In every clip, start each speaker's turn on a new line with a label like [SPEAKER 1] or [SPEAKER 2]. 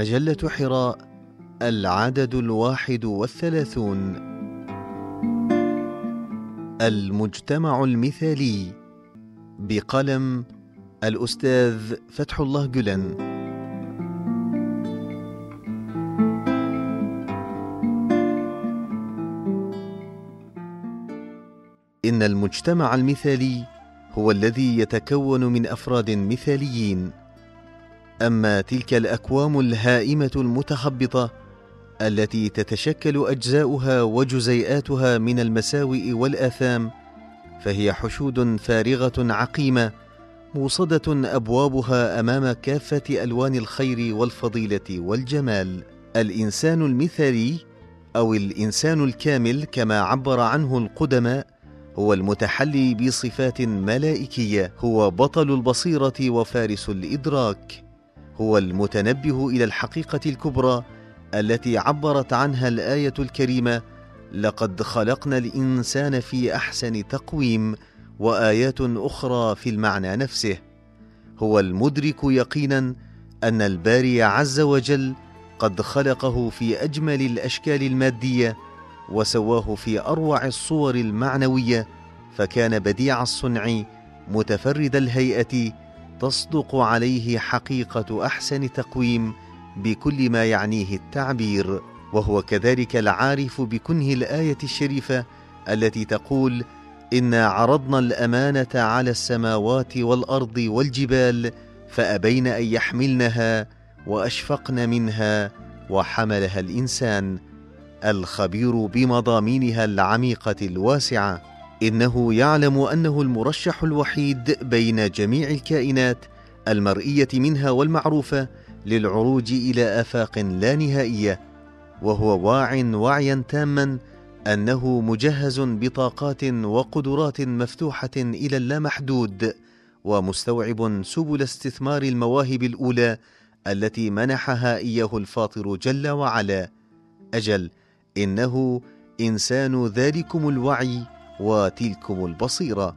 [SPEAKER 1] مجلة حراء العدد الواحد والثلاثون. المجتمع المثالي بقلم الأستاذ فتح الله جلن. إن المجتمع المثالي هو الذي يتكون من أفراد مثاليين. أما تلك الأكوام الهائمة المتخبطة التي تتشكل أجزاؤها وجزيئاتها من المساوئ والآثام فهي حشود فارغة عقيمة موصدة أبوابها أمام كافة ألوان الخير والفضيلة والجمال. الإنسان المثالي أو الإنسان الكامل كما عبر عنه القدماء هو المتحلي بصفات ملائكية هو بطل البصيرة وفارس الإدراك. هو المتنبه إلى الحقيقة الكبرى التي عبرت عنها الآية الكريمة لقد خلقنا الإنسان في أحسن تقويم وآيات أخرى في المعنى نفسه. هو المدرك يقينا أن الباري عز وجل قد خلقه في أجمل الأشكال المادية وسواه في أروع الصور المعنوية فكان بديع الصنع متفرد الهيئة تصدق عليه حقيقة أحسن تقويم بكل ما يعنيه التعبير وهو كذلك العارف بكنه الآية الشريفة التي تقول انا عرضنا الأمانة على السماوات والأرض والجبال فأبين أن يحملنها وأشفقن منها وحملها الإنسان الخبير بمضامينها العميقة الواسعة. إنه يعلم أنه المرشح الوحيد بين جميع الكائنات المرئية منها والمعروفة للعروج إلى آفاق لا نهائية وهو واع وعيا تاما أنه مجهز بطاقات وقدرات مفتوحة إلى اللامحدود ومستوعب سبل استثمار المواهب الأولى التي منحها إياه الفاطر جل وعلا. أجل إنه إنسان ذلكم الوعي وتلكم البصيرة.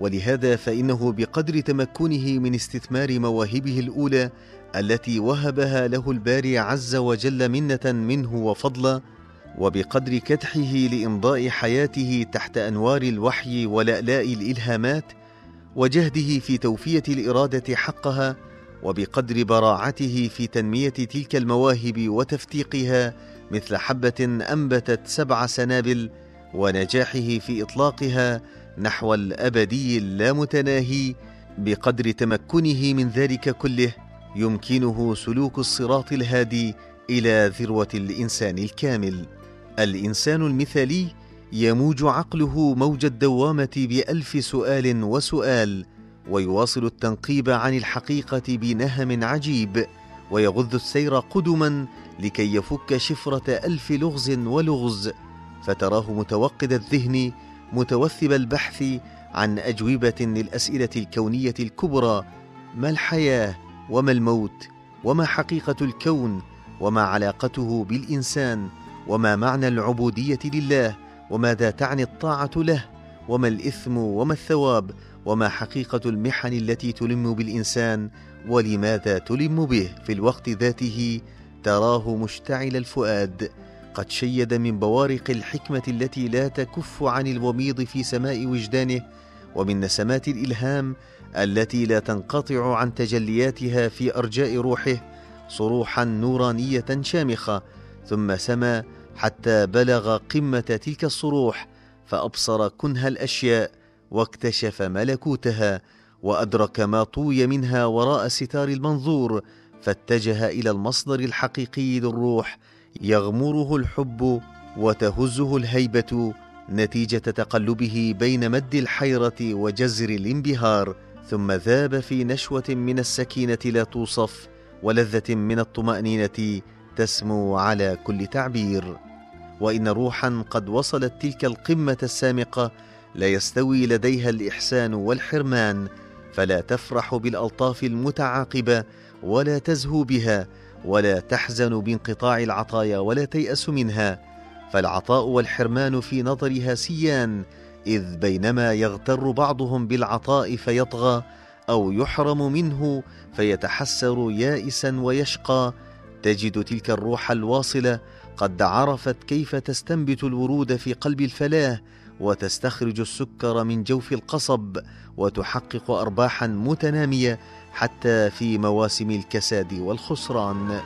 [SPEAKER 1] ولهذا فإنه بقدر تمكنه من استثمار مواهبه الأولى التي وهبها له الباري عز وجل منة منه وفضلا وبقدر كدحه لإمضاء حياته تحت أنوار الوحي ولالاء الإلهامات وجهده في توفية الإرادة حقها وبقدر براعته في تنمية تلك المواهب وتفتيقها مثل حبة أنبتت سبع سنابل ونجاحه في إطلاقها نحو الأبدي اللامتناهي بقدر تمكنه من ذلك كله يمكنه سلوك الصراط الهادي إلى ذروة الإنسان الكامل. الإنسان المثالي يموج عقله موج الدوامة بألف سؤال وسؤال ويواصل التنقيب عن الحقيقة بنهم عجيب ويغذ السير قدما لكي يفك شفرة ألف لغز ولغز فتراه متوقد الذهن متوثب البحث عن أجوبة للأسئلة الكونية الكبرى ما الحياة وما الموت وما حقيقة الكون وما علاقته بالإنسان وما معنى العبودية لله وماذا تعني الطاعة له وما الإثم وما الثواب وما حقيقة المحن التي تلم بالإنسان ولماذا تلم به في الوقت ذاته؟ تراه مشتعل الفؤاد. قد شيد من بوارق الحكمة التي لا تكف عن الوميض في سماء وجدانه ومن نسمات الإلهام التي لا تنقطع عن تجلياتها في أرجاء روحه صروحا نورانية شامخة ثم سما حتى بلغ قمة تلك الصروح فأبصر كنه الأشياء واكتشف ملكوتها وأدرك ما طوي منها وراء ستار المنظور فاتجه إلى المصدر الحقيقي للروح يغمره الحب وتهزه الهيبة نتيجة تقلبه بين مد الحيرة وجزر الانبهار ثم ذاب في نشوة من السكينة لا توصف ولذة من الطمأنينة تسمو على كل تعبير. وإن روحا قد وصلت تلك القمة السامقة لا يستوي لديها الإحسان والحرمان فلا تفرح بالألطاف المتعاقبة ولا تزهو بها ولا تحزن بانقطاع العطايا ولا تيأس منها فالعطاء والحرمان في نظرها سيان إذ بينما يغتر بعضهم بالعطاء فيطغى أو يحرم منه فيتحسر يائسا ويشقى. تجد تلك الروح الواصلة قد عرفت كيف تستنبت الورود في قلب الفلاه وتستخرج السكر من جوف القصب وتحقق أرباحا متنامية حتى في مواسم الكساد والخسران.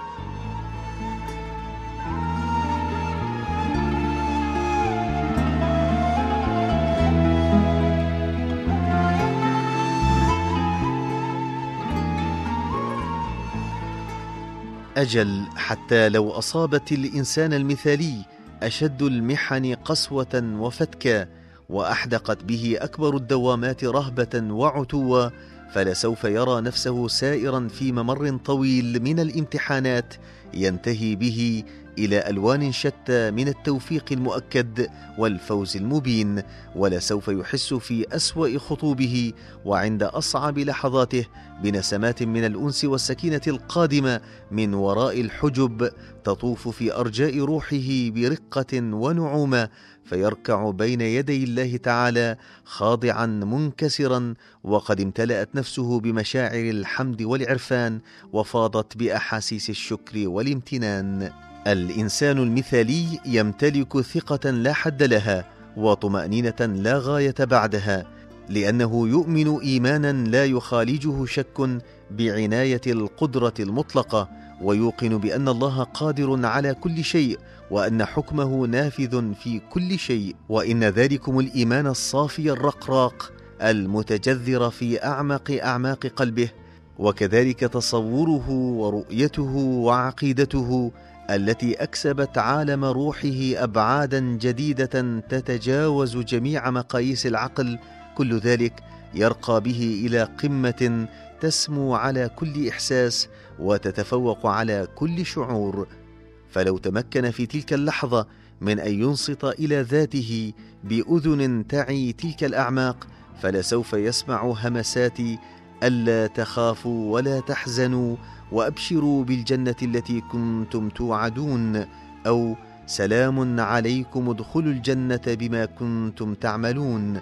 [SPEAKER 1] أجل حتى لو أصابت الإنسان المثالي أشد المحن قسوة وفتكا وأحدقت به أكبر الدوامات رهبة وعتوا فلسوف يرى نفسه سائرا في ممر طويل من الامتحانات ينتهي به إلى ألوان شتى من التوفيق المؤكد والفوز المبين ولسوف يحس في أسوأ خطوبه وعند أصعب لحظاته بنسمات من الأنس والسكينة القادمة من وراء الحجب تطوف في أرجاء روحه برقة ونعومة فيركع بين يدي الله تعالى خاضعا منكسرا وقد امتلأت نفسه بمشاعر الحمد والعرفان وفاضت بأحاسيس الشكر والامتنان. الإنسان المثالي يمتلك ثقة لا حد لها وطمأنينة لا غاية بعدها لأنه يؤمن إيمانا لا يخالجه شك بعناية القدرة المطلقة ويوقن بأن الله قادر على كل شيء وأن حكمه نافذ في كل شيء وإن ذلكم الإيمان الصافي الرقراق المتجذر في أعمق أعماق قلبه وكذلك تصوره ورؤيته وعقيدته التي أكسبت عالم روحه أبعادا جديدة تتجاوز جميع مقاييس العقل كل ذلك يرقى به إلى قمة تسمو على كل إحساس وتتفوق على كل شعور. فلو تمكن في تلك اللحظة من أن ينصت إلى ذاته بأذن تعي تلك الأعماق فلسوف يسمع همسات ألا تخافوا ولا تحزنوا وأبشروا بالجنة التي كنتم توعدون أو سلام عليكم ادخلوا الجنة بما كنتم تعملون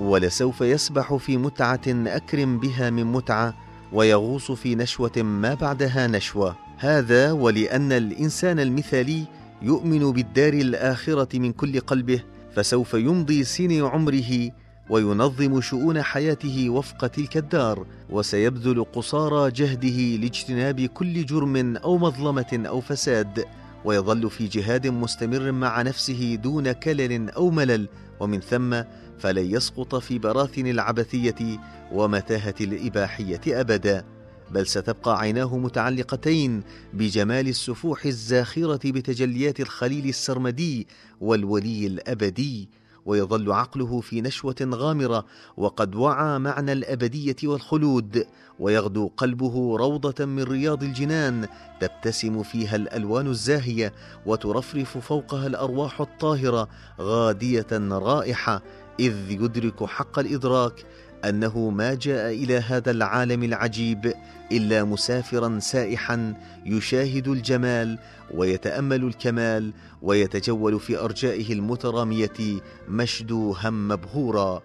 [SPEAKER 1] ولسوف يسبح في متعة أكرم بها من متعة ويغوص في نشوة ما بعدها نشوة. هذا ولأن الإنسان المثالي يؤمن بالدار الآخرة من كل قلبه فسوف يمضي سن عمره وينظم شؤون حياته وفق تلك الدار وسيبذل قصارى جهده لاجتناب كل جرم أو مظلمة أو فساد ويظل في جهاد مستمر مع نفسه دون كلل أو ملل ومن ثم فلن يسقط في براثن العبثية ومتاهة الإباحية أبدا بل ستبقى عيناه متعلقتين بجمال السفوح الزاخرة بتجليات الخليل السرمدي والولي الأبدي ويظل عقله في نشوة غامرة وقد وعى معنى الأبدية والخلود ويغدو قلبه روضة من رياض الجنان تبتسم فيها الألوان الزاهية وترفرف فوقها الأرواح الطاهرة غادية رائحة إذ يدرك حق الإدراك أنه ما جاء إلى هذا العالم العجيب إلا مسافرا سائحا يشاهد الجمال ويتأمل الكمال ويتجول في أرجائه المترامية مشدوها مبهورا.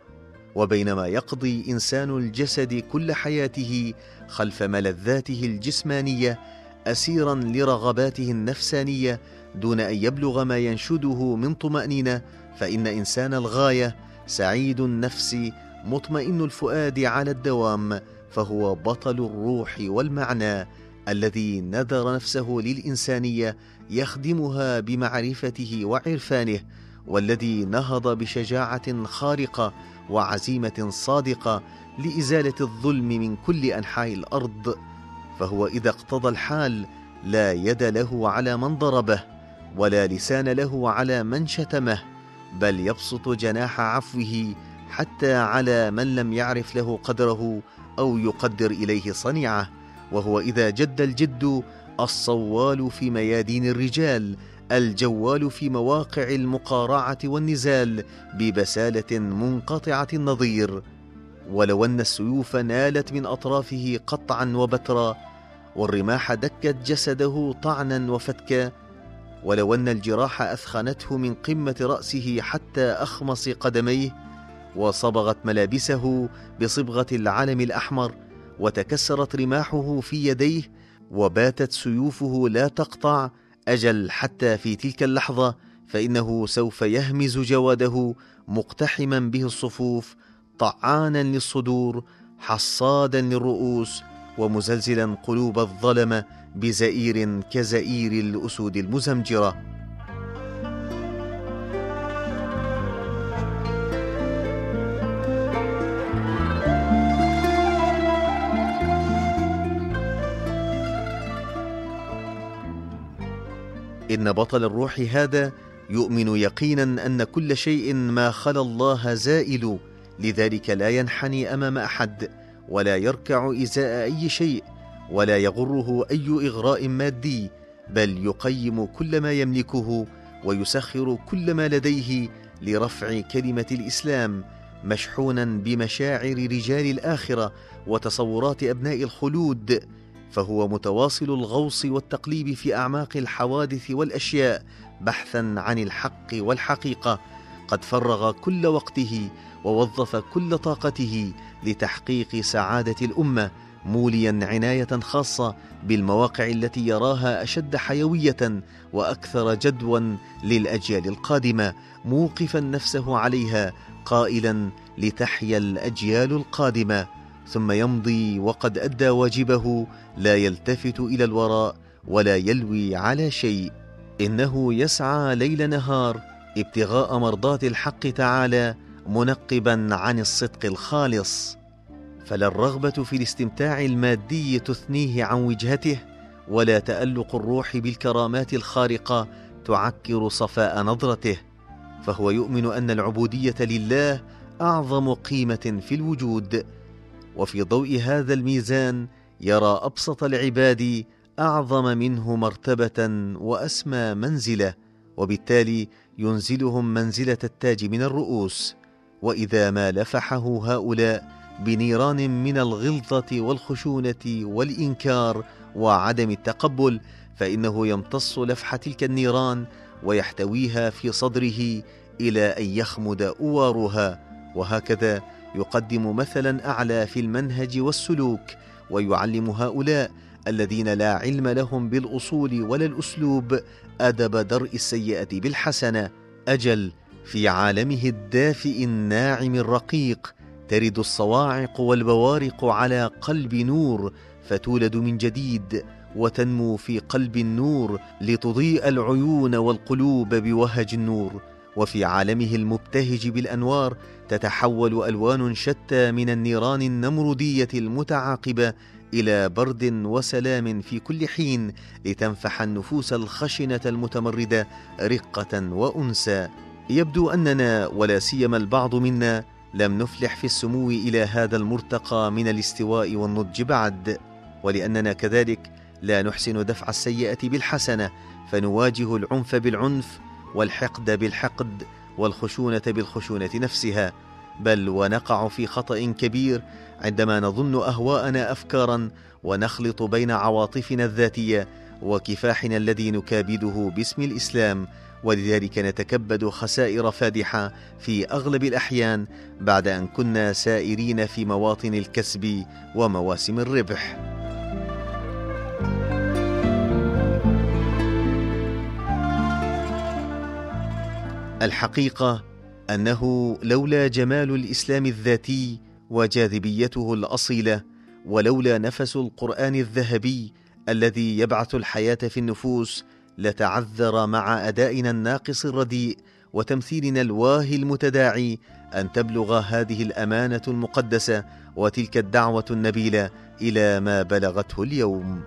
[SPEAKER 1] وبينما يقضي إنسان الجسد كل حياته خلف ملذاته الجسمانية اسيرا لرغباته النفسانية دون أن يبلغ ما ينشده من طمأنينة فإن إنسان الغاية سعيد النفس مطمئن الفؤاد على الدوام فهو بطل الروح والمعنى الذي نذر نفسه للإنسانية يخدمها بمعرفته وعرفانه والذي نهض بشجاعة خارقة وعزيمة صادقة لإزالة الظلم من كل أنحاء الأرض. فهو إذا اقتضى الحال لا يد له على من ضربه ولا لسان له على من شتمه بل يبسط جناح عفوه حتى على من لم يعرف له قدره أو يقدر إليه صنيعة وهو إذا جد الجد الصوال في ميادين الرجال الجوال في مواقع المقارعة والنزال ببسالة منقطعة النظير. ولو أن السيوف نالت من أطرافه قطعا وبترا والرماح دكت جسده طعنا وفتكا. ولو أن الجراح أثخنته من قمة رأسه حتى أخمص قدميه وصبغت ملابسه بصبغة العلم الأحمر وتكسرت رماحه في يديه وباتت سيوفه لا تقطع أجل حتى في تلك اللحظة فإنه سوف يهمز جواده مقتحما به الصفوف طعانا للصدور حصادا للرؤوس ومزلزلا قلوب الظلمه بزئير كزئير الأسود المزمجرة. إن بطل الروح هذا يؤمن يقينا أن كل شيء ما خلا الله زائل لذلك لا ينحني أمام أحد ولا يركع إزاء أي شيء ولا يغره أي إغراء مادي بل يقيم كل ما يملكه ويسخر كل ما لديه لرفع كلمة الإسلام مشحونا بمشاعر رجال الآخرة وتصورات أبناء الخلود. فهو متواصل الغوص والتقليب في أعماق الحوادث والأشياء بحثا عن الحق والحقيقة. قد فرغ كل وقته ووظف كل طاقته لتحقيق سعادة الأمة موليا عناية خاصة بالمواقع التي يراها أشد حيوية وأكثر جدوى للأجيال القادمة موقفا نفسه عليها قائلا لتحيا الأجيال القادمة. ثم يمضي وقد أدى واجبه لا يلتفت إلى الوراء ولا يلوي على شيء. إنه يسعى ليل نهار ابتغاء مرضات الحق تعالى منقبا عن الصدق الخالص. فلا الرغبة في الاستمتاع المادي تثنيه عن وجهته ولا تألق الروح بالكرامات الخارقة تعكر صفاء نظرته. فهو يؤمن أن العبودية لله أعظم قيمة في الوجود. وفي ضوء هذا الميزان يرى أبسط العباد أعظم منه مرتبة وأسمى منزلة وبالتالي ينزلهم منزلة التاج من الرؤوس. وإذا ما لفحه هؤلاء بنيران من الغلظة والخشونة والإنكار وعدم التقبل فإنه يمتص لفح تلك النيران ويحتويها في صدره إلى أن يخمد أوارها. وهكذا يقدم مثلا أعلى في المنهج والسلوك ويعلم هؤلاء الذين لا علم لهم بالأصول ولا الأسلوب أدب درء السيئة بالحسنة. أجل في عالمه الدافئ الناعم الرقيق ترد الصواعق والبوارق على قلب نور فتولد من جديد وتنمو في قلب النور لتضيء العيون والقلوب بوهج النور. وفي عالمه المبتهج بالأنوار تتحول ألوان شتى من النيران النمرودية المتعاقبه إلى برد وسلام في كل حين لتنفح النفوس الخشنة المتمردة رقة وانسى يبدو أننا ولا سيما البعض منا لم نفلح في السمو إلى هذا المرتقى من الاستواء والنضج بعد ولأننا كذلك لا نحسن دفع السيئة بالحسنة فنواجه العنف بالعنف والحقد بالحقد والخشونة بالخشونة نفسها بل ونقع في خطأ كبير عندما نظن أهواءنا افكارا ونخلط بين عواطفنا الذاتية وكفاحنا الذي نكابده باسم الإسلام ولذلك نتكبد خسائر فادحة في أغلب الأحيان بعد أن كنا سائرين في مواطن الكسب ومواسم الربح. الحقيقة أنه لولا جمال الإسلام الذاتي وجاذبيته الأصيلة ولولا نفس القرآن الذهبي الذي يبعث الحياة في النفوس لتعذر مع أدائنا الناقص الرديء وتمثيلنا الواهي المتداعي أن تبلغ هذه الأمانة المقدسة وتلك الدعوة النبيلة إلى ما بلغته اليوم.